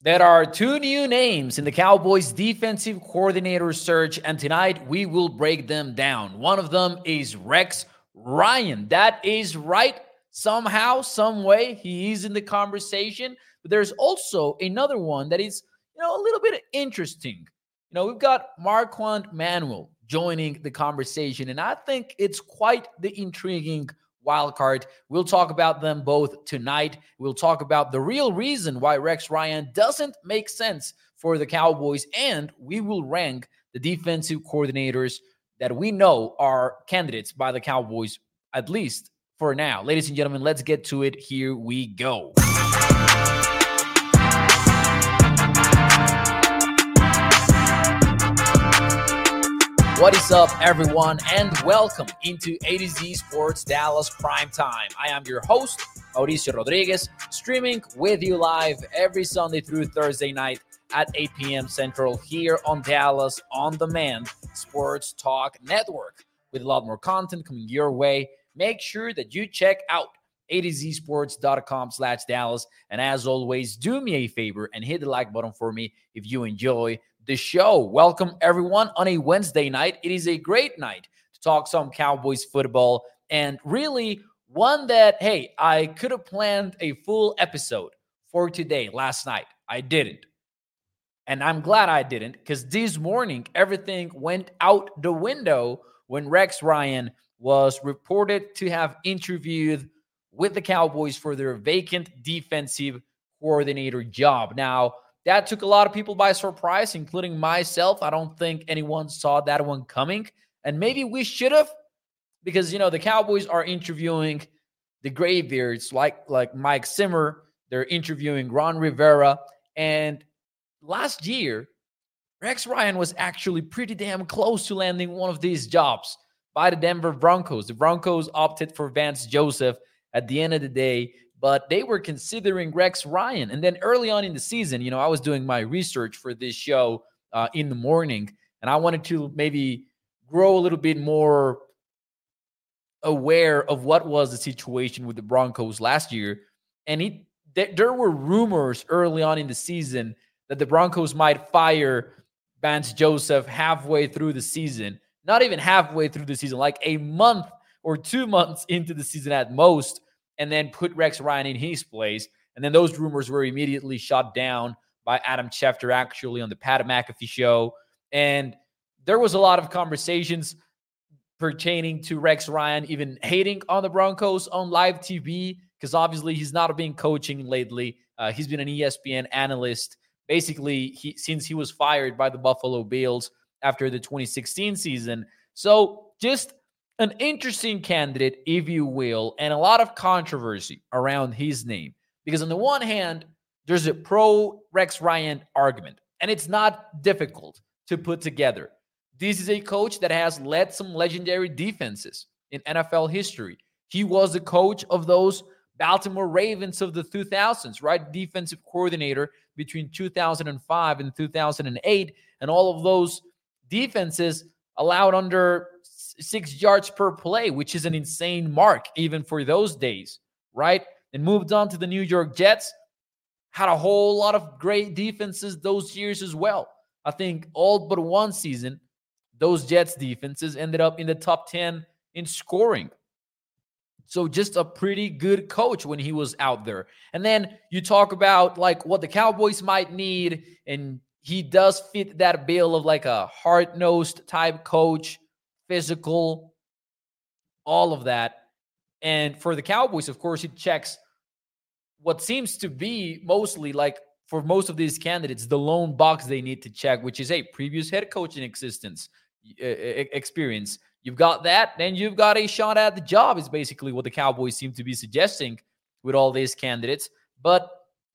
There are two new names in the Cowboys defensive coordinator search, and tonight we will break them down. One of them is Rex Ryan. That is right. Somehow, some way, he is in the conversation. But there's also another one that is, you know, a little bit interesting. You know, we've got Marquand Manuel joining the conversation, and I think it's quite the intriguing wild card. We'll talk about them both tonight. We'll talk about the real reason why Rex Ryan doesn't make sense for the Cowboys, and we will rank the defensive coordinators that we know are candidates by the Cowboys, at least for now. Ladies and gentlemen, let's get to it. Here we go. What is up, everyone, and welcome into A to Z Sports Dallas Prime Time. I am your host, Mauricio Rodriguez, streaming with you live every Sunday through Thursday night at 8 p.m. Central here on Dallas On Demand Sports Talk Network. With a lot more content coming your way, make sure that you check out a to Z sports.com slash Dallas. And as always, do me a favor and hit the like button for me if you enjoy the show. Welcome, everyone, on a Wednesday night. It is a great night to talk some Cowboys football and really one that, hey, I could have planned a full episode for today last night. I didn't. And I'm glad I didn't because this morning everything went out the window when Rex Ryan was reported to have interviewed with the Cowboys for their vacant defensive coordinator job. Now, that took a lot of people by surprise, including myself. I don't think anyone saw that one coming. And maybe we should have, because you know, the Cowboys are interviewing the graveyards like like Mike Zimmer, they're interviewing Ron Rivera. And last year, Rex Ryan was actually pretty damn close to landing one of these jobs by the Denver Broncos. The Broncos opted for Vance Joseph at the end of the day but they were considering Rex Ryan. And then early on in the season, you know, I was doing my research for this show uh, in the morning, and I wanted to maybe grow a little bit more aware of what was the situation with the Broncos last year. And he, th- there were rumors early on in the season that the Broncos might fire Vance Joseph halfway through the season. Not even halfway through the season, like a month or two months into the season at most and then put Rex Ryan in his place. And then those rumors were immediately shot down by Adam Schefter, actually, on the Pat McAfee show. And there was a lot of conversations pertaining to Rex Ryan even hating on the Broncos on live TV because obviously he's not been coaching lately. Uh, he's been an ESPN analyst basically he, since he was fired by the Buffalo Bills after the 2016 season. So just an interesting candidate, if you will, and a lot of controversy around his name. Because on the one hand, there's a pro Rex Ryan argument, and it's not difficult to put together. This is a coach that has led some legendary defenses in NFL history. He was the coach of those Baltimore Ravens of the 2000s, right? Defensive coordinator between 2005 and 2008. And all of those defenses allowed under six yards per play, which is an insane mark even for those days, right? And moved on to the New York Jets. Had a whole lot of great defenses those years as well. I think all but one season, those Jets defenses ended up in the top 10 in scoring. So just a pretty good coach when he was out there. And then you talk about like what the Cowboys might need and he does fit that bill of like a hard-nosed type coach physical, all of that. And for the Cowboys, of course, it checks what seems to be mostly like for most of these candidates, the lone box they need to check, which is a previous head coaching existence experience. You've got that, then you've got a shot at the job, is basically what the Cowboys seem to be suggesting with all these candidates. But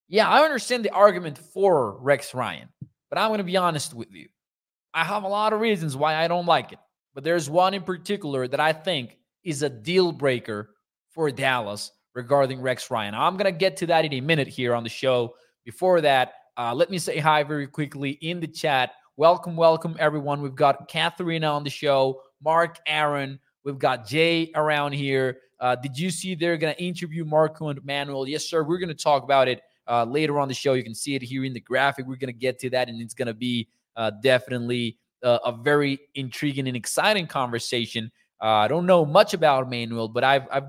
yeah, I understand the argument for Rex Ryan, but I'm going to be honest with you. I have a lot of reasons why I don't like it. But there's one in particular that I think is a deal breaker for Dallas regarding Rex Ryan. I'm going to get to that in a minute here on the show. Before that, uh, let me say hi very quickly in the chat. Welcome, welcome, everyone. We've got Katharina on the show, Mark Aaron. We've got Jay around here. Uh, did you see they're going to interview Marquand Manuel? Yes, sir. We're going to talk about it uh, later on the show. You can see it here in the graphic. We're going to get to that, and it's going to be uh, definitely a very intriguing and exciting conversation. Uh, I don't know much about Manuel, but I've, I've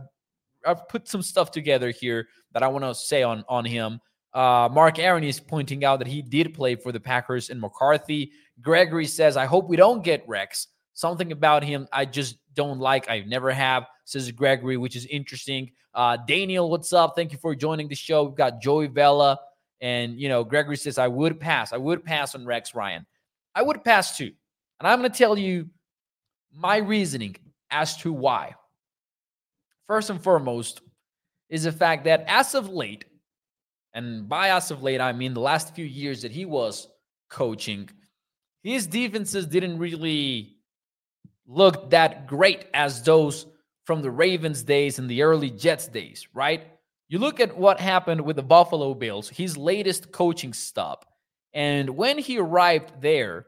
I've put some stuff together here that I want to say on on him. Uh, Mark Aaron is pointing out that he did play for the Packers and McCarthy. Gregory says, "I hope we don't get Rex. Something about him I just don't like. I never have." Says Gregory, which is interesting. Uh, Daniel, what's up? Thank you for joining the show. We've got Joey Vela, and you know Gregory says, "I would pass. I would pass on Rex Ryan. I would pass too." And I'm going to tell you my reasoning as to why. First and foremost is the fact that as of late, and by as of late, I mean the last few years that he was coaching, his defenses didn't really look that great as those from the Ravens days and the early Jets days, right? You look at what happened with the Buffalo Bills, his latest coaching stop. And when he arrived there,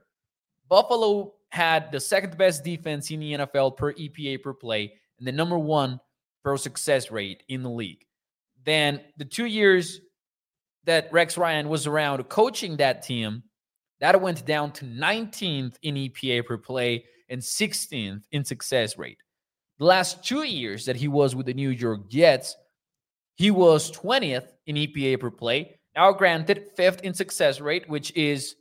Buffalo had the second best defense in the NFL per EPA per play and the number one per success rate in the league. Then the two years that Rex Ryan was around coaching that team, that went down to 19th in EPA per play and 16th in success rate. The last two years that he was with the New York Jets, he was 20th in EPA per play. Now, granted, fifth in success rate, which is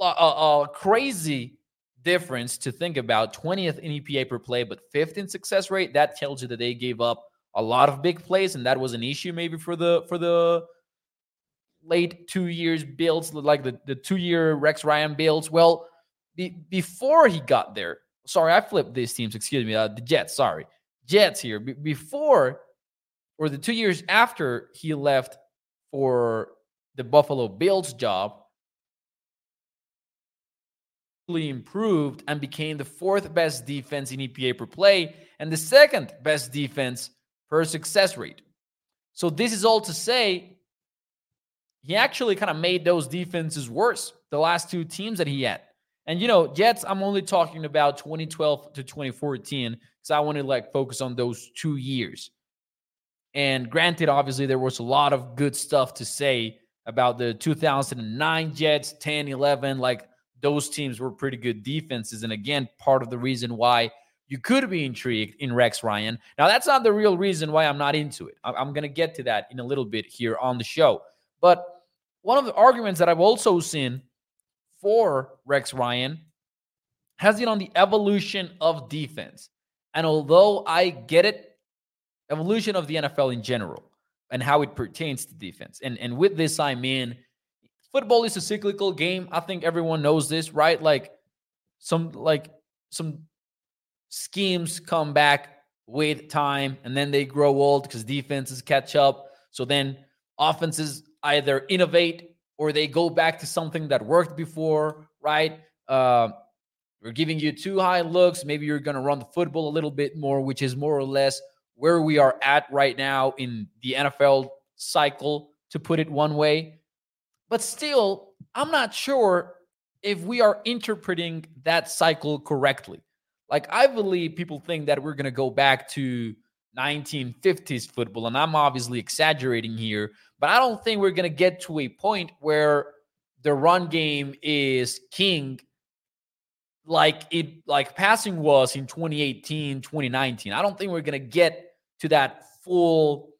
a, a, crazy difference to think about 20th in EPA per play, but fifth in success rate. That tells you that they gave up a lot of big plays, and that was an issue maybe for the for the late two years builds, like the, the two year Rex Ryan builds. Well, be, before he got there, sorry, I flipped these teams, excuse me, uh, the Jets, sorry. Jets here. Be, before or the two years after he left for the Buffalo Bills job, improved and became the fourth best defense in EPA per play and the second best defense per success rate. So, this is all to say he actually kind of made those defenses worse, the last two teams that he had. And, you know, Jets, I'm only talking about 2012 to 2014 because I want to like focus on those two years. And granted, obviously, there was a lot of good stuff to say about the 2009 Jets, 10, 11. Like, those teams were pretty good defenses. And again, part of the reason why you could be intrigued in Rex Ryan. Now, that's not the real reason why I'm not into it. I'm going to get to that in a little bit here on the show. But one of the arguments that I've also seen for Rex Ryan has been on the evolution of defense. And although I get it, evolution of the NFL in general and how it pertains to defense. And, and with this, I mean, football is a cyclical game. I think everyone knows this, right? Like some like some schemes come back with time and then they grow old because defenses catch up. So then offenses either innovate or they go back to something that worked before, right? Uh, we're giving you two high looks. Maybe you're going to run the football a little bit more, which is more or less where we are at right now in the NFL cycle, to put it one way. But still, I'm not sure if we are interpreting that cycle correctly. Like, I believe people think that we're going to go back to 1950s football, and I'm obviously exaggerating here, but I don't think we're going to get to a point where the run game is king like it like passing was in 2018 2019 i don't think we're going to get to that full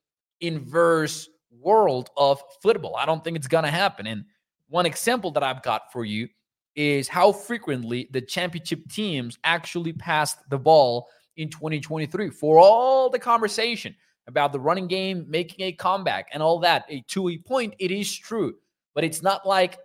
inverse world of football. I don't think it's going to happen. And one example that I've got for you is how frequently the championship teams actually passed the ball in 2023 for all the conversation about the running game making a comeback and all that. A, to a point, it is true, but it's not like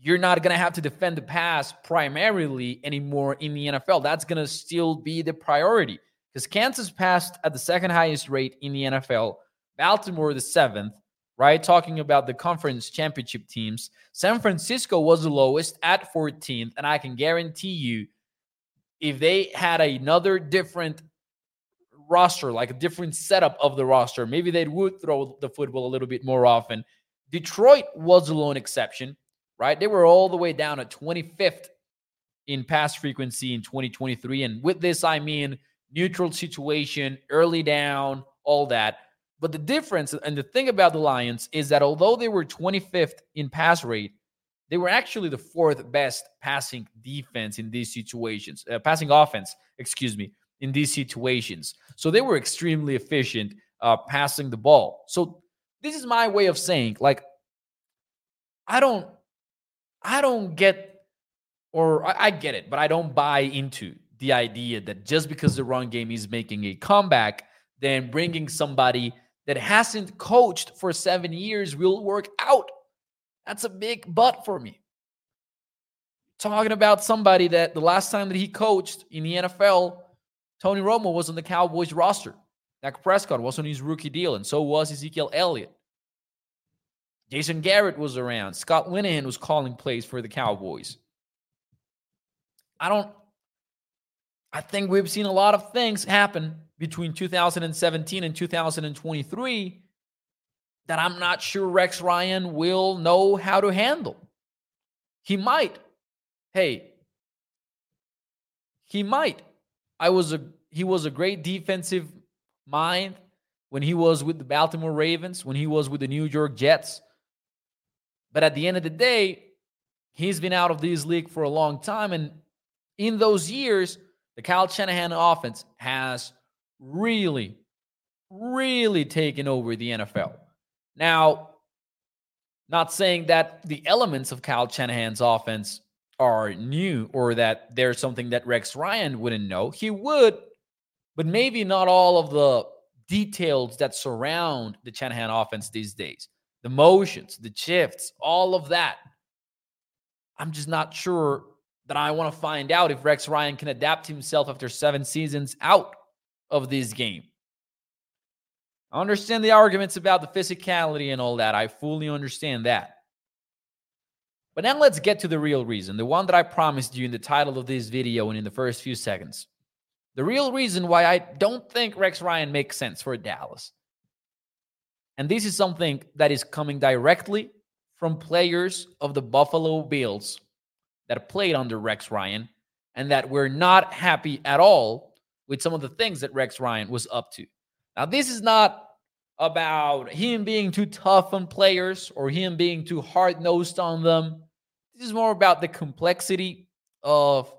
you're not going to have to defend the pass primarily anymore in the NFL. That's going to still be the priority because Kansas passed at the second highest rate in the NFL Baltimore the seventh, right? Talking about the conference championship teams. San Francisco was the lowest at 14th. And I can guarantee you, if they had another different roster, like a different setup of the roster, maybe they would throw the football a little bit more often. Detroit was the lone exception, right? They were all the way down at 25th in pass frequency in 2023. And with this, I mean neutral situation, early down, all that. But the difference and the thing about the Lions is that although they were 25th in pass rate, they were actually the fourth best passing defense in these situations, uh, passing offense, excuse me, in these situations. So they were extremely efficient uh, passing the ball. So this is my way of saying, like, I don't, I don't get, or I, I get it, but I don't buy into the idea that just because the run game is making a comeback, then bringing somebody that hasn't coached for seven years will work out. That's a big but for me. Talking about somebody that the last time that he coached in the NFL, Tony Romo was on the Cowboys roster. Dak Prescott was on his rookie deal, and so was Ezekiel Elliott. Jason Garrett was around. Scott Linehan was calling plays for the Cowboys. I don't. I think we've seen a lot of things happen between 2017 and 2023 that I'm not sure Rex Ryan will know how to handle. He might. Hey, he might. I was a he was a great defensive mind when he was with the Baltimore Ravens, when he was with the New York Jets. But at the end of the day, he's been out of this league for a long time. And in those years, the Kyle Shanahan offense has really, really taken over the NFL. Now, not saying that the elements of Kyle Shanahan's offense are new or that there's something that Rex Ryan wouldn't know. He would, but maybe not all of the details that surround the Shanahan offense these days. The motions, the shifts, all of that. I'm just not sure that I want to find out if Rex Ryan can adapt himself after seven seasons out of this game. I understand the arguments about the physicality and all that. I fully understand that. But now let's get to the real reason, the one that I promised you in the title of this video and in the first few seconds. The real reason why I don't think Rex Ryan makes sense for Dallas. And this is something that is coming directly from players of the Buffalo Bills that played under Rex Ryan and that were not happy at all with some of the things that Rex Ryan was up to. Now, this is not about him being too tough on players or him being too hard nosed on them. This is more about the complexity of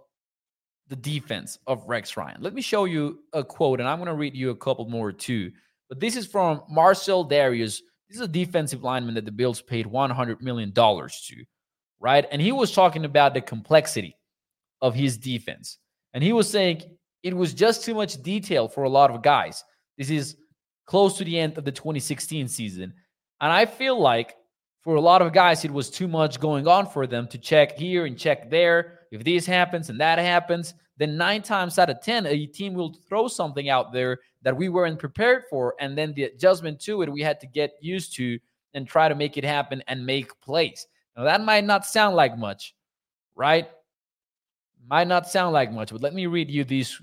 the defense of Rex Ryan. Let me show you a quote, and I'm going to read you a couple more too. But this is from Marcell Dareus. This is a defensive lineman that the Bills paid $100 million to, right? And he was talking about the complexity of his defense. And he was saying it was just too much detail for a lot of guys. This is close to the end of the 2016 season. And I feel like for a lot of guys, it was too much going on for them to check here and check there. If this happens and that happens, then nine times out of 10, a team will throw something out there that we weren't prepared for. And then the adjustment to it, we had to get used to and try to make it happen and make plays. Now, that might not sound like much, right? Might not sound like much, but let me read you this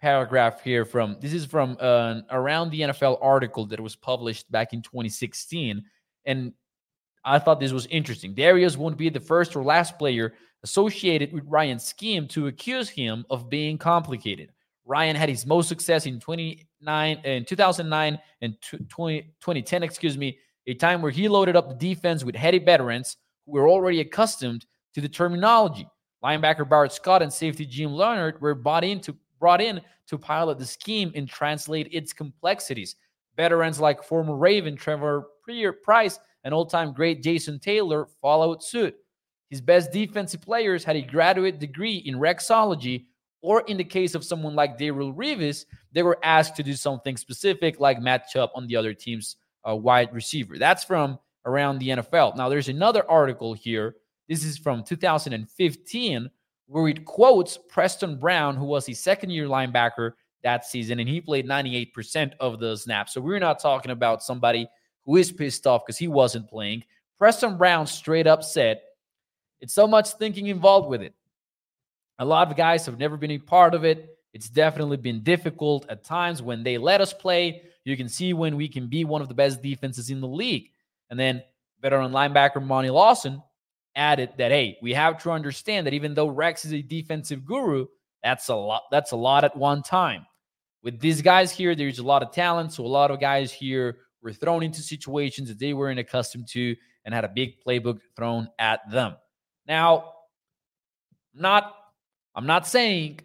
paragraph here from this is from an around the NFL article that was published back in 2016 and I thought this was interesting. Dareus won't be the first or last player associated with Ryan's scheme to accuse him of being complicated. Ryan had his most success in 29 uh, in 2009 and 20, 2010, excuse me, a time where he loaded up the defense with heady veterans who were already accustomed to the terminology. Linebacker Bart Scott and safety Jim Leonhard were bought into brought in to pilot the scheme and translate its complexities. Veterans like former Raven Trevor Pryce and old time great Jason Taylor followed suit. His best defensive players had a graduate degree in Rexology, or in the case of someone like Darrelle Revis, they were asked to do something specific like match up on the other team's uh, wide receiver. That's from around the NFL. Now, there's another article here. This is from 2015 where it quotes Preston Brown, who was his second year linebacker that season, and he played 98% of the snaps. So we're not talking about somebody who is pissed off because he wasn't playing. Preston Brown straight up said, It's so much thinking involved with it. A lot of guys have never been a part of it. It's definitely been difficult at times when they let us play. You can see when we can be one of the best defenses in the league. And then veteran linebacker Manny Lawson added that hey, we have to understand that even though Rex is a defensive guru, that's a lot. That's a lot at one time. With these guys here, there's a lot of talent. So a lot of guys here were thrown into situations that they weren't accustomed to and had a big playbook thrown at them. Now, not I'm not saying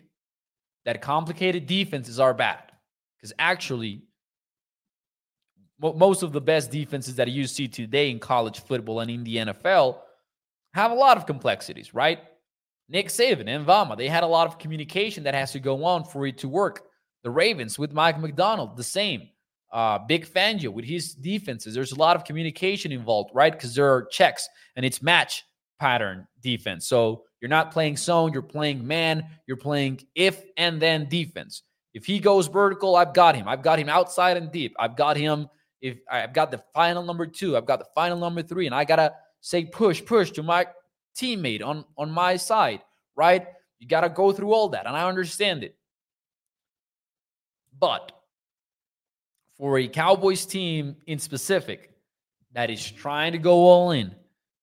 that complicated defenses are bad because actually most of the best defenses that you see today in college football and in the NFL have a lot of complexities, right? Nick Saban and Bama, they had a lot of communication that has to go on for it to work. The Ravens with Mike Macdonald, the same. Uh, Vic Fangio with his defenses, there's a lot of communication involved, right? Because there are checks and it's match pattern defense. So you're not playing zone, you're playing man, you're playing if and then defense. If he goes vertical, I've got him. I've got him outside and deep. I've got him. If I've got the final number two, I've got the final number three, and I gotta say push, push to my teammate on on my side, right? You gotta go through all that, and I understand it. But for a Cowboys team in specific that is trying to go all in,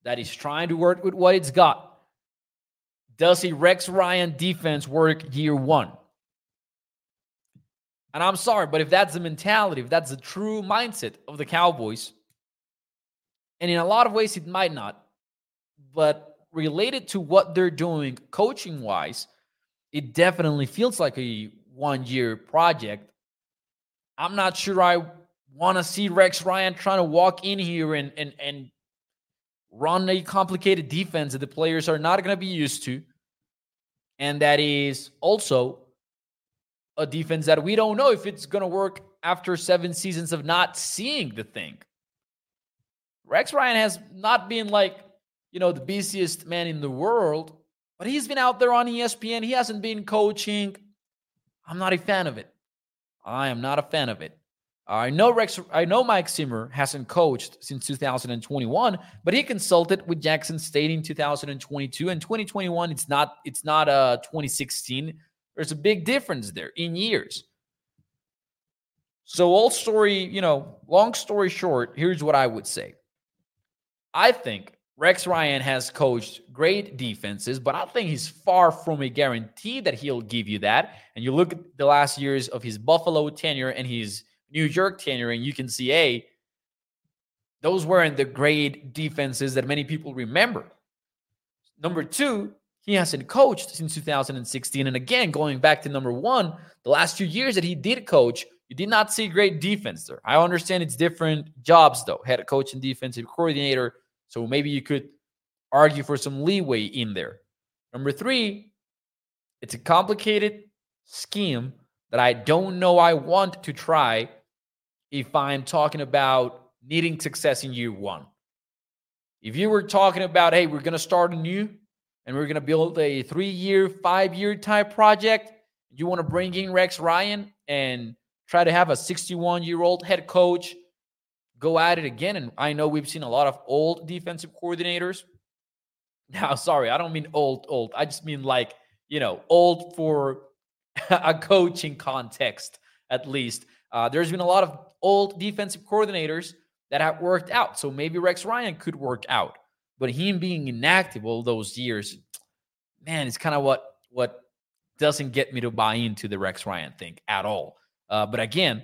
that is trying to work with what it's got, does a Rex Ryan defense work year one? And I'm sorry, but if that's the mentality, if that's the true mindset of the Cowboys, and in a lot of ways it might not, but related to what they're doing coaching wise, it definitely feels like a one year project. I'm not sure I want to see Rex Ryan trying to walk in here and and and run a complicated defense that the players are not going to be used to. And that is also a defense that we don't know if it's going to work after seven seasons of not seeing the thing. Rex Ryan has not been like, you know, the busiest man in the world, but he's been out there on ESPN. He hasn't been coaching. I'm not a fan of it. I am not a fan of it. I know Rex. I know Mike Zimmer hasn't coached since 2021, but he consulted with Jackson State in 2022 and 2021. It's not. It's not uh 2016. There's a big difference there in years. So, old story, you know, long story short, here's what I would say. I think Rex Ryan has coached great defenses, but I think he's far from a guarantee that he'll give you that. And you look at the last years of his Buffalo tenure and his New York tenure, and you can see, hey, those weren't the great defenses that many people remember. Number two, he hasn't coached since 2016. And again, going back to number one, the last two years that he did coach, you did not see great defense there. I understand it's different jobs, though head coach and defensive coordinator. So maybe you could argue for some leeway in there. Number three, it's a complicated scheme that I don't know I want to try if I'm talking about needing success in year one. If you were talking about, hey, we're going to start anew and we're going to build a three year, five year type project, you want to bring in Rex Ryan and try to have a 61 year old head coach go at it again. And I know we've seen a lot of old defensive coordinators. Now, sorry, I don't mean old, old. I just mean like, you know, old for a coaching context, at least. Uh, there's been a lot of old defensive coordinators that have worked out. So maybe Rex Ryan could work out. But him being inactive all those years, man, it's kind of what what doesn't get me to buy into the Rex Ryan thing at all. Uh, but again,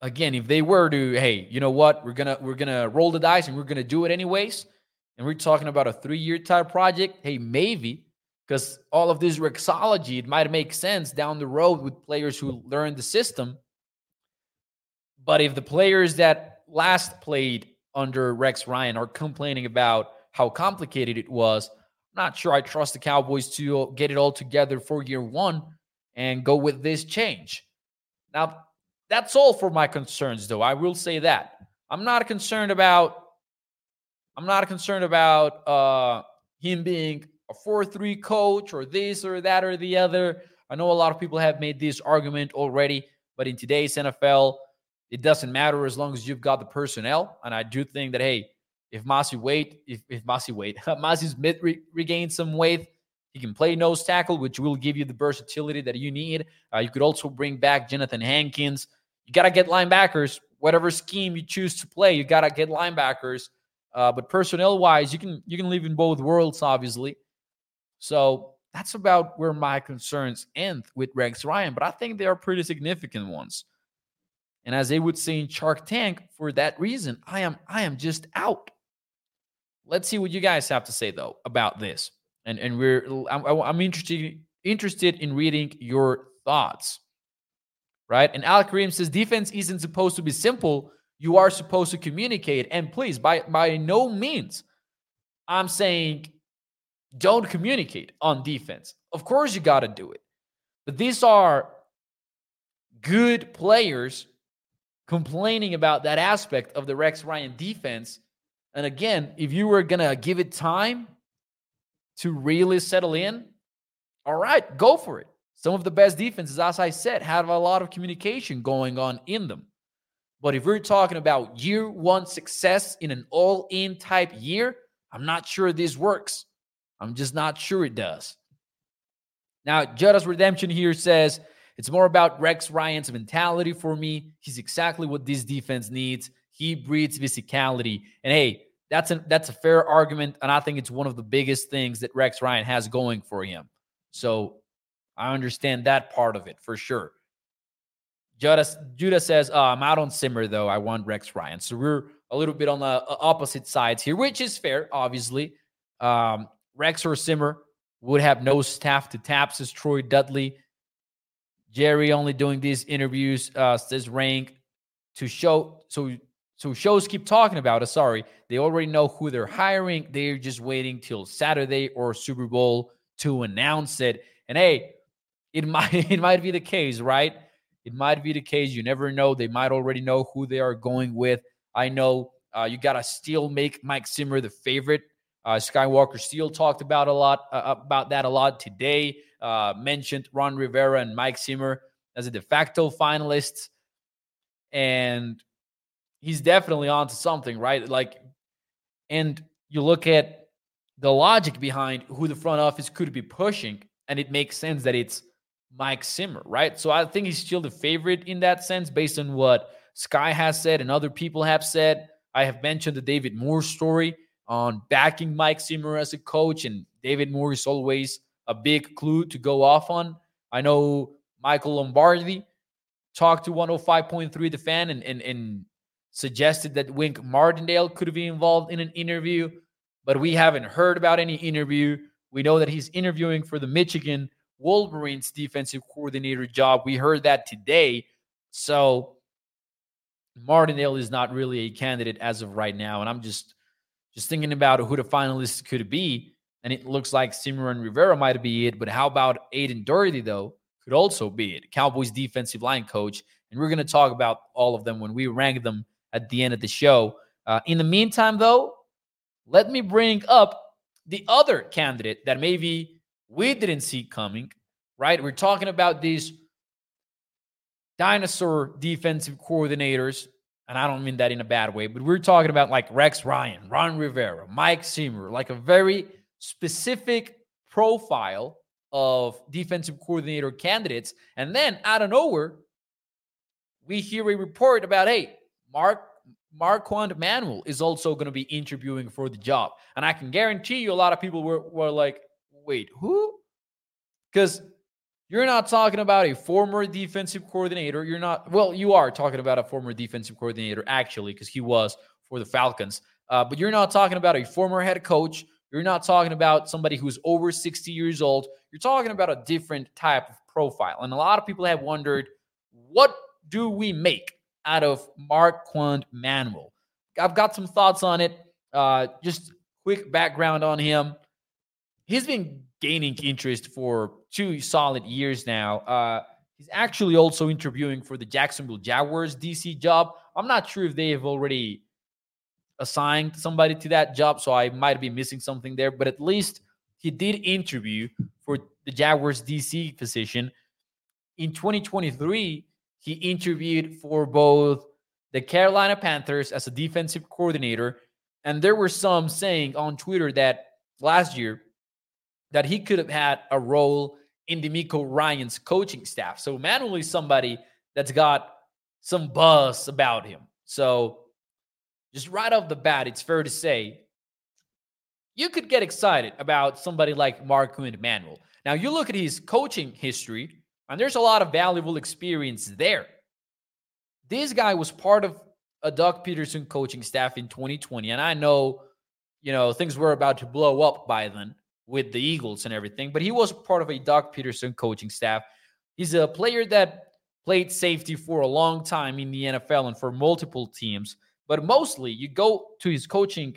again, if they were to, hey, you know what, we're gonna we're gonna roll the dice and we're gonna do it anyways, and we're talking about a three year type project, hey, maybe because all of this Rexology, it might make sense down the road with players who learn the system. But if the players that last played under Rex Ryan are complaining about how complicated it was. I'm not sure I trust the Cowboys to get it all together for year one and go with this change. Now, that's all for my concerns, though. I will say that. I'm not concerned about I'm not concerned about uh him being a 4-3 coach or this or that or the other. I know a lot of people have made this argument already, but in today's NFL, it doesn't matter as long as you've got the personnel. And I do think that hey, if Mazi weight, if if Mazi weight, Mazi's mid re- regained some weight, he can play nose tackle, which will give you the versatility that you need. Uh, you could also bring back Johnathan Hankins. You got to get linebackers, whatever scheme you choose to play. You got to get linebackers. Uh, but personnel wise, you can you can live in both worlds, obviously. So that's about where my concerns end with Rex Ryan. But I think they are pretty significant ones. And as they would say in Shark Tank, for that reason, I am I am just out. Let's see what you guys have to say though about this. And and we're I'm, I'm interested interested in reading your thoughts. Right? And Al Kareem says defense isn't supposed to be simple. You are supposed to communicate. And please, by by no means, I'm saying don't communicate on defense. Of course, you got to do it. But these are good players complaining about that aspect of the Rex Ryan defense. And again, if you were going to give it time to really settle in, all right, go for it. Some of the best defenses, as I said, have a lot of communication going on in them. But if we're talking about year one success in an all in type year, I'm not sure this works. I'm just not sure it does. Now, Judas Redemption here says it's more about Rex Ryan's mentality for me. He's exactly what this defense needs. He breeds physicality. And hey, that's a that's a fair argument. And I think it's one of the biggest things that Rex Ryan has going for him. So I understand that part of it for sure. Judas Judah says, oh, I'm out on Zimmer, though. I want Rex Ryan. So we're a little bit on the uh, opposite sides here, which is fair, obviously. Um, Rex or Zimmer would have no staff to tap, says Troy Dudley. Jerry only doing these interviews, uh, says Rank, to show. So, so shows keep talking about it. Sorry, they already know who they're hiring. They're just waiting till Saturday or Super Bowl to announce it. And hey, it might it might be the case, right? It might be the case. You never know. They might already know who they are going with. I know uh, you got to still make Mike Zimmer the favorite. Uh, Skywalker Steele talked about a lot uh, about that a lot today. Uh, mentioned Ron Rivera and Mike Zimmer as a de facto finalists, and he's definitely onto something, right? Like, and you look at the logic behind who the front office could be pushing, and it makes sense that it's Mike Zimmer, right? So I think he's still the favorite in that sense, based on what Sky has said and other people have said. I have mentioned the David Moore story on backing Mike Zimmer as a coach, and David Moore is always a big clue to go off on. I know Michael Lombardi talked to 105.3 the fan and, and, and suggested that Wink Martindale could be involved in an interview, but we haven't heard about any interview. We know that he's interviewing for the Michigan Wolverines defensive coordinator job. We heard that today. So Martindale is not really a candidate as of right now. And I'm just just thinking about who the finalists could be. And it looks like and Rivera might be it. But how about Aden Durde, though? Could also be it. Cowboys defensive line coach. And we're going to talk about all of them when we rank them at the end of the show. Uh, in the meantime, though, let me bring up the other candidate that maybe we didn't see coming, right? We're talking about these dinosaur defensive coordinators, and I don't mean that in a bad way, but we're talking about like Rex Ryan, Ron Rivera, Mike Zimmer, like a very specific profile of defensive coordinator candidates. And then out of nowhere, we hear a report about, hey, Mark Marquand Manuel is also going to be interviewing for the job. And I can guarantee you a lot of people were, were like, wait, who? Because you're not talking about a former defensive coordinator. You're not, well, you are talking about a former defensive coordinator, actually, because he was for the Falcons. Uh, but you're not talking about a former head coach. You're not talking about somebody who's over 60 years old. You're talking about a different type of profile. And a lot of people have wondered what do we make out of Mark Marquand Manuel? I've got some thoughts on it. Uh, just quick background on him he's been gaining interest for two solid years now. Uh, he's actually also interviewing for the Jacksonville Jaguars DC job. I'm not sure if they have already assigned somebody to that job, so I might be missing something there. But at least he did interview for the Jaguars DC position. In 2023, he interviewed for both the Carolina Panthers as a defensive coordinator. And there were some saying on Twitter that last year that he could have had a role in DeMeco Ryans coaching staff. So Manuel is somebody that's got some buzz about him. So just right off the bat, it's fair to say you could get excited about somebody like Marquand Manuel. Now you look at his coaching history, and there's a lot of valuable experience there. this guy was part of a Doug Pederson coaching staff in 2020. And I know, you know, things were about to blow up by then with the Eagles and everything, but he was part of a Doug Pederson coaching staff. He's a player that played safety for a long time in the NFL and for multiple teams. But mostly, you go to his coaching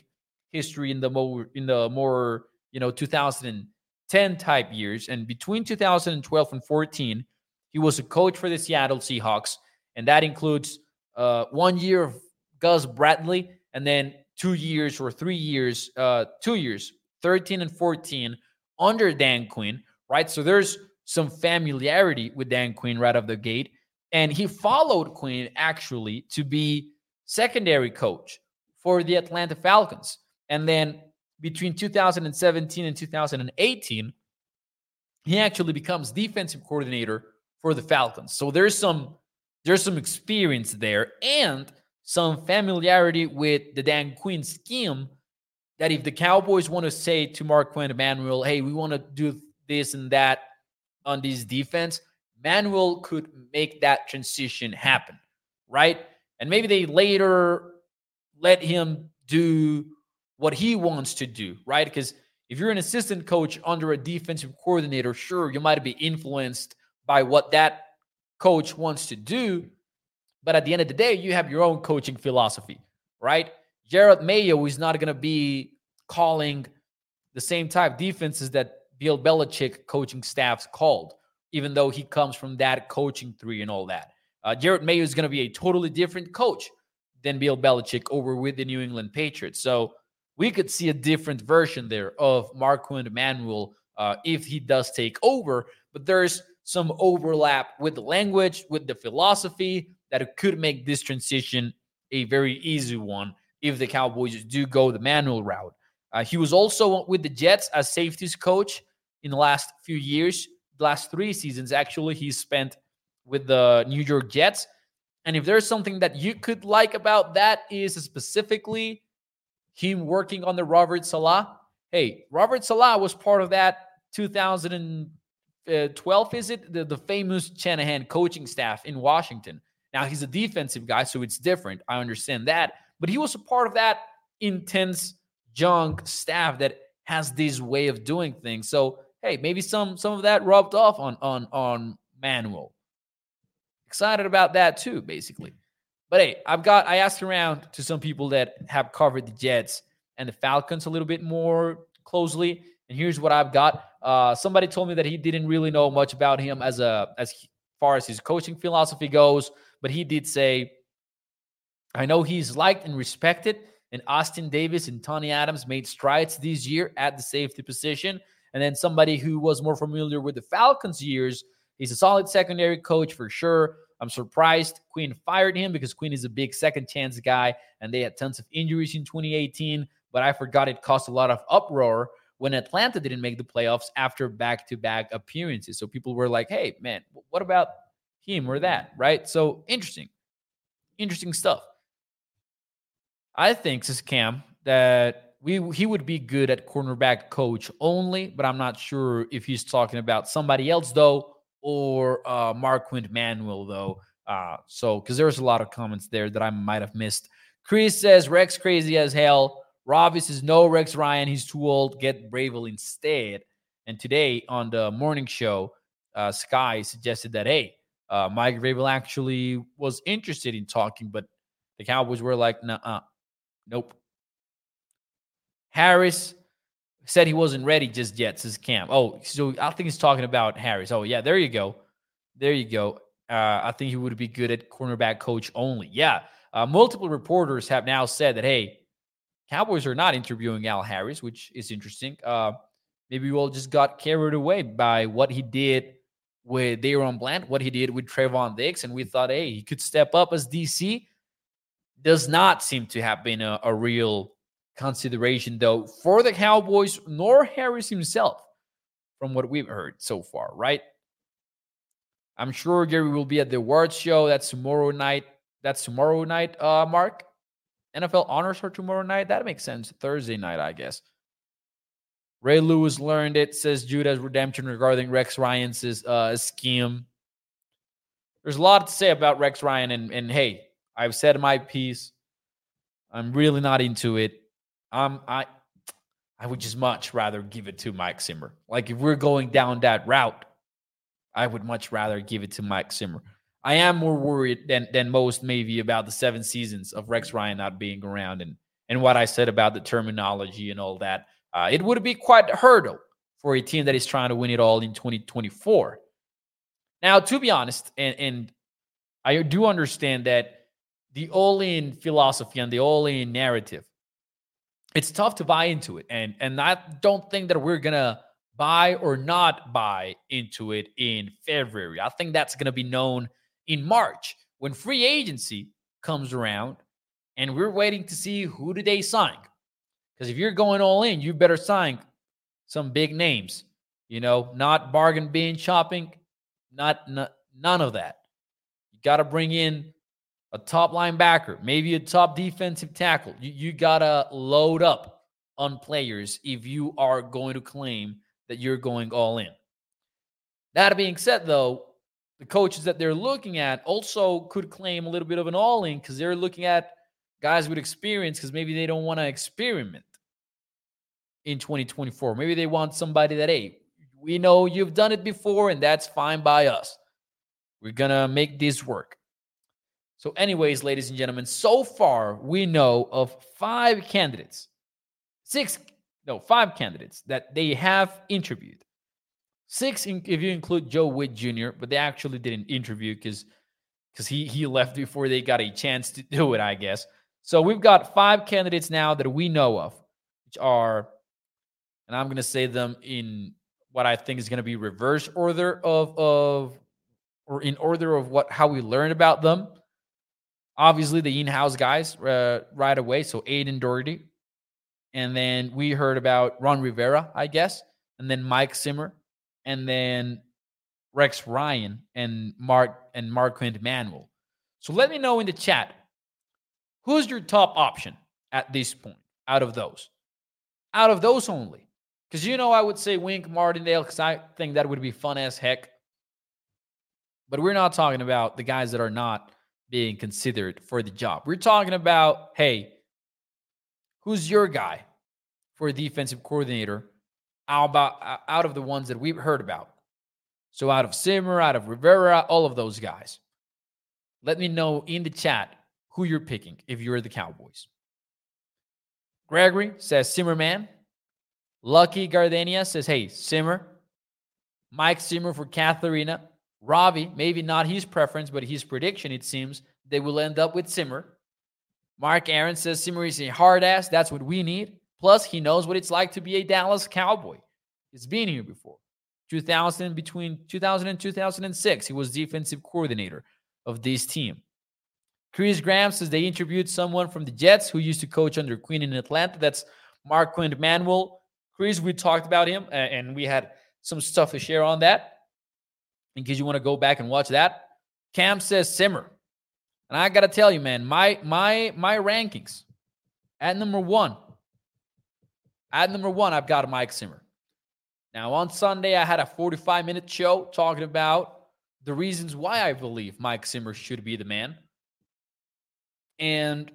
history in the more in the more you know 2010 type years, and between 2012 and 14, he was a coach for the Seattle Seahawks, and that includes uh, one year of Gus Bradley, and then two years or three years, uh, two years, 13 and 14 under Dan Quinn, right? So there's some familiarity with Dan Quinn right off the gate. And he followed Quinn actually to be secondary coach for the Atlanta Falcons. And then between 2017 and 2018, he actually becomes defensive coordinator for the Falcons. So there's some there's some experience there and some familiarity with the Dan Quinn scheme that if the Cowboys want to say to Mark Marquand Emanuel, hey, we want to do this and that on this defense, Manuel could make that transition happen, right? And maybe they later let him do what he wants to do, right? Because if you're an assistant coach under a defensive coordinator, sure, you might be influenced by what that coach wants to do. But at the end of the day, you have your own coaching philosophy, right? Jerod Mayo is not going to be calling the same type defenses that Bill Belichick coaching staffs called, even though he comes from that coaching tree and all that. Uh, Jerod Mayo is going to be a totally different coach than Bill Belichick over with the New England Patriots. So we could see a different version there of Marquand Emanuel uh, if he does take over. But there's some overlap with the language, with the philosophy that could make this transition a very easy one if the Cowboys do go the Manuel route. Uh, he was also with the Jets as safeties coach in the last few years, the last three seasons, actually, he spent with the New York Jets. And if there's something that you could like about that is specifically him working on the Robert Saleh. Hey, Robert Saleh was part of that 2000 uh, 12 is it the, the famous Shanahan coaching staff in Washington. Now he's a defensive guy, so it's different. I understand that, but he was a part of that intense junk staff that has this way of doing things. So hey, maybe some some of that rubbed off on on on Manuel. Excited about that too, basically. But hey, I've got I asked around to some people that have covered the Jets and the Falcons a little bit more closely, and here's what I've got. Uh, somebody told me that he didn't really know much about him as a as far as his coaching philosophy goes, but he did say, "I know he's liked and respected." And Ashtyn Davis and Tony Adams made strides this year at the safety position. And then somebody who was more familiar with the Falcons years, he's a solid secondary coach for sure. I'm surprised Quinn fired him because Quinn is a big second chance guy and they had tons of injuries in 2018. But I forgot it caused a lot of uproar when Atlanta didn't make the playoffs after back to back appearances. So people were like, hey, man, what about him or that? Right. So interesting. Interesting stuff. I think, says Cam, that we he would be good at cornerback coach only, but I'm not sure if he's talking about somebody else though or uh Marquand Manuel though. Uh so because there's a lot of comments there that I might have missed. Chris says Rex crazy as hell. Robbie says, no, Rex Ryan, he's too old. Get Vrabel instead. And today on the morning show, uh, Sky suggested that, hey, uh, Mike Vrabel actually was interested in talking, but the Cowboys were like, nah, nope. Harris said he wasn't ready just yet, says Cam. Oh, so I think he's talking about Harris. Oh, yeah, there you go. There you go. Uh, I think he would be good at cornerback coach only. Yeah. Uh, multiple reporters have now said that, hey, Cowboys are not interviewing Al Harris, which is interesting. Uh, maybe we all just got carried away by what he did with DaRon Bland, what he did with Trevon Diggs, and we thought, hey, he could step up as DC. Does not seem to have been a, a real consideration, though, for the Cowboys, nor Harris himself, from what we've heard so far, right? I'm sure Gary will be at the awards show. That's tomorrow night. That's tomorrow night, uh, Mark. NFL honors are tomorrow night. That makes sense. Thursday night, I guess. Ray Lewis learned it, says Judah's redemption regarding Rex Ryan's uh, scheme. there's a lot to say about Rex Ryan. And, and hey, I've said my piece. I'm really not into it. Um, I I would just much rather give it to Mike Zimmer. Like if we're going down that route, I would much rather give it to Mike Zimmer. I am more worried than than most maybe about the seven seasons of Rex Ryan not being around and and what I said about the terminology and all that. Uh, it would be quite a hurdle for a team that is trying to win it all in 2024. Now, to be honest, and, and I do understand that the all-in philosophy and the all-in narrative, it's tough to buy into it. And and I don't think that we're gonna buy or not buy into it in February. I think that's gonna be known in March when free agency comes around and we're waiting to see who do they sign. Because if you're going all in, you better sign some big names. You know, not bargain bin shopping, not, not none of that. You got to bring in a top linebacker, maybe a top defensive tackle. You, you got to load up on players if you are going to claim that you're going all in. That being said, though, the coaches that they're looking at also could claim a little bit of an all in because they're looking at guys with experience because maybe they don't want to experiment in 2024. Maybe they want somebody that, hey, we know you've done it before and that's fine by us. We're going to make this work. So, anyways, ladies and gentlemen, so far we know of five candidates, six, no, five candidates that they have interviewed. Six, if you include Joe Whitt Jr., but they actually didn't interview because because he he left before they got a chance to do it, I guess. So we've got five candidates now that we know of, which are, and I'm to say them in what I think is to be reverse order of of or in order of what how we learn about them. Obviously, the in-house guys uh, right away. So Aden Durde, and then we heard about Ron Rivera, I guess, and then Mike Zimmer, and then Rex Ryan and Mark and Marquand Manuel. So let me know in the chat who's your top option at this point out of those, out of those only. Because you know I would say Wink Martindale because I think that would be fun as heck. But we're not talking about the guys that are not being considered for the job. We're talking about hey, who's your guy for a defensive coordinator out, about, uh, out of the ones that we've heard about? So out of Zimmer, out of Rivera, all of those guys. Let me know in the chat who you're picking if you're the Cowboys. Gregory says Zimmerman. Lucky Gardenia says, hey, Zimmer. Mike Zimmer for Katharina. Robbie, maybe not his preference, but his prediction, it seems, they will end up with Zimmer. Mark Aaron says Zimmer is a hard ass. That's what we need. Plus, he knows what it's like to be a Dallas Cowboy. He's been here before. 2000 between 2000 and 2006, he was defensive coordinator of this team. Chris Graham says they interviewed someone from the Jets who used to coach under Quinn in Atlanta. That's Marquand Manuel. Chris, we talked about him and we had some stuff to share on that in case you want to go back and watch that. Cam says Zimmer. And I got to tell you, man, my my my rankings at number 1 at number 1 I've got Mike Zimmer. Now on Sunday I had a 45 minute show talking about the reasons why I believe Mike Zimmer should be the man. And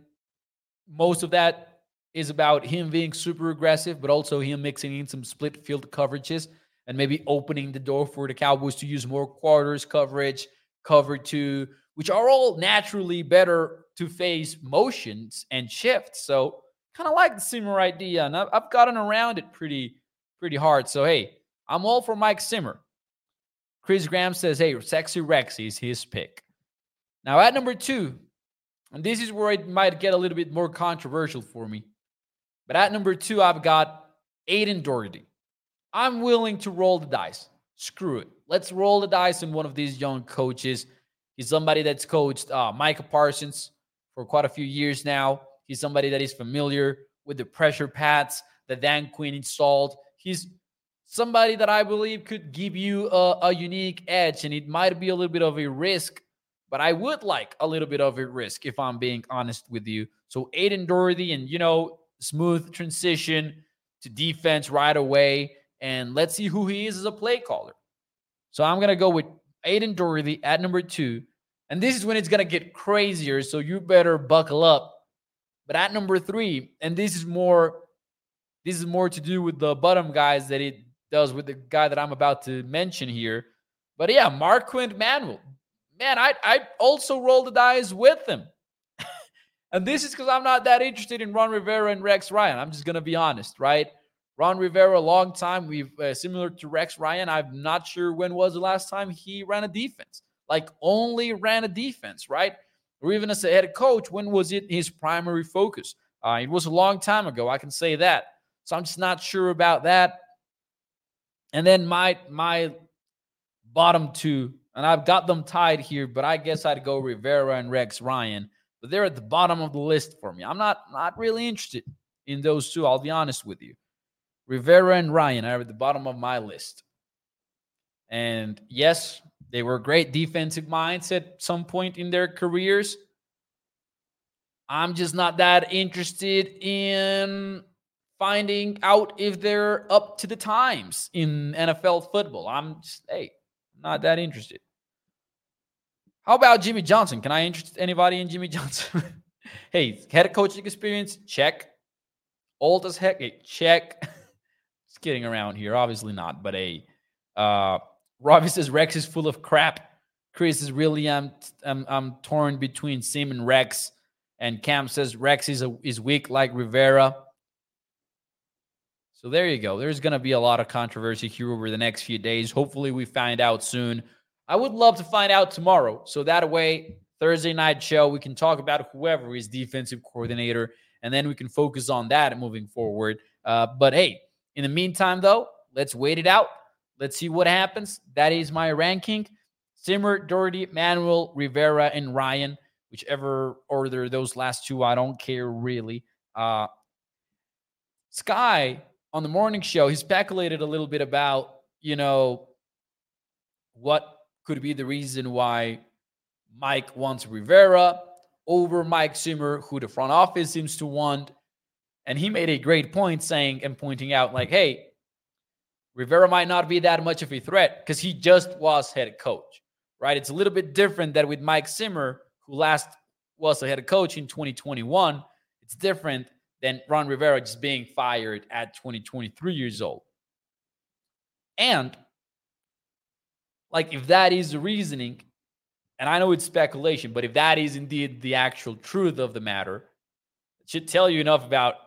most of that is about him being super aggressive, but also him mixing in some split field coverages and maybe opening the door for the Cowboys to use more quarters coverage, cover two, which are all naturally better to face motions and shifts. So kind of like the Zimmer idea, and I've, gotten around it pretty, pretty hard. So hey, I'm all for Mike Zimmer. Chris Graham says, hey, Sexy Rex is his pick. Now at number two, and this is where it might get a little bit more controversial for me. But at number two, I've got Aden Durde. I'm willing to roll the dice. Screw it. Let's roll the dice on one of these young coaches. He's somebody that's coached uh, Micah Parsons for quite a few years now. He's somebody that is familiar with the pressure pads that Dan Quinn installed. He's somebody that I believe could give you a, a unique edge, and it might be a little bit of a risk but I would like a little bit of a risk if I'm being honest with you. So Aden Durde and you know, smooth transition to defense right away. And let's see who he is as a play caller. So I'm gonna go with Aden Durde at number two And this is when it's going to get crazier. So you better buckle up. But at number three, and this is more, this is more to do with the bottom guys that it does with the guy that I'm about to mention here. But yeah, Marquand Manuel. Man, I I also roll the dice with him. and this is because I'm not that interested in Ron Rivera and Rex Ryan. I'm just gonna be honest, right? Ron Rivera, a long time. We've uh, similar to Rex Ryan. I'm not sure when was the last time he ran a defense. Like only ran a defense, right? Or even as a head coach, when was it his primary focus? Uh, it was a long time ago. I can say that. So I'm just not sure about that. And then my my bottom two, and I've got them tied here, but I guess I'd go Rivera and Rex Ryan. But they're at the bottom of the list for me. I'm not not really interested in those two. I'll be honest with you. Rivera and Ryan are at the bottom of my list. And yes, they were great defensive minds at some point in their careers. I'm just not that interested in finding out if they're up to the times in NFL football. I'm just, hey, not that interested. How about Jimmy Johnson? Can I interest anybody in Jimmy Johnson? hey, head coaching experience, check. Old as heck, check. Kidding around here, obviously not. But a uh, Robbie says Rex is full of crap. Chris is really I'm I'm, I'm torn between Sim and Rex. And Cam says Rex is a, is weak like Rivera. So there you go. There's going to be a lot of controversy here over the next few days. Hopefully, we find out soon. I would love to find out tomorrow. So that way, Thursday night show, we can talk about whoever is defensive coordinator, and then we can focus on that moving forward. Uh, but hey, in the meantime, though, let's wait it out. Let's see what happens. That is my ranking. Zimmer, Durde, Manuel, Rivera, and Ryan, whichever order those last two, I don't care really. Uh, Sky on the morning show, he speculated a little bit about, you know, what could be the reason why Mike wants Rivera over Mike Zimmer, who the front office seems to want. And he made a great point saying and pointing out, like, hey, Rivera might not be that much of a threat because he just was head coach, right? It's a little bit different that with Mike Zimmer, who last was a head coach in 2021. It's different than Ron Rivera just being fired at 2023 years old. And like if that is the reasoning, and I know it's speculation, but if that is indeed the actual truth of the matter, it should tell you enough about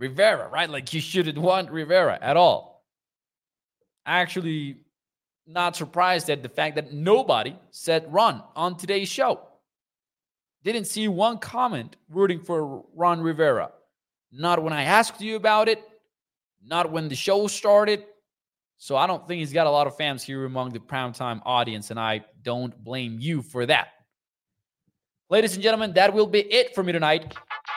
Rivera, right? Like you shouldn't want Rivera at all. Actually, not surprised at the fact that nobody said run on today's show. Didn't see one comment rooting for Ron Rivera. Not when I asked you about it, not when the show started. So I don't think he's got a lot of fans here among the primetime audience, and I don't blame you for that. Ladies and gentlemen, that will be it for me tonight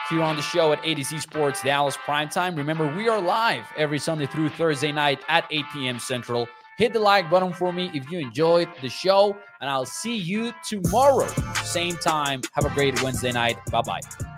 here on the show at AtoZ Sports Dallas Primetime. Remember, we are live every Sunday through Thursday night at 8 p.m. Central. Hit the like button for me if you enjoyed the show, and I'll see you tomorrow, same time. Have a great Wednesday night. Bye bye.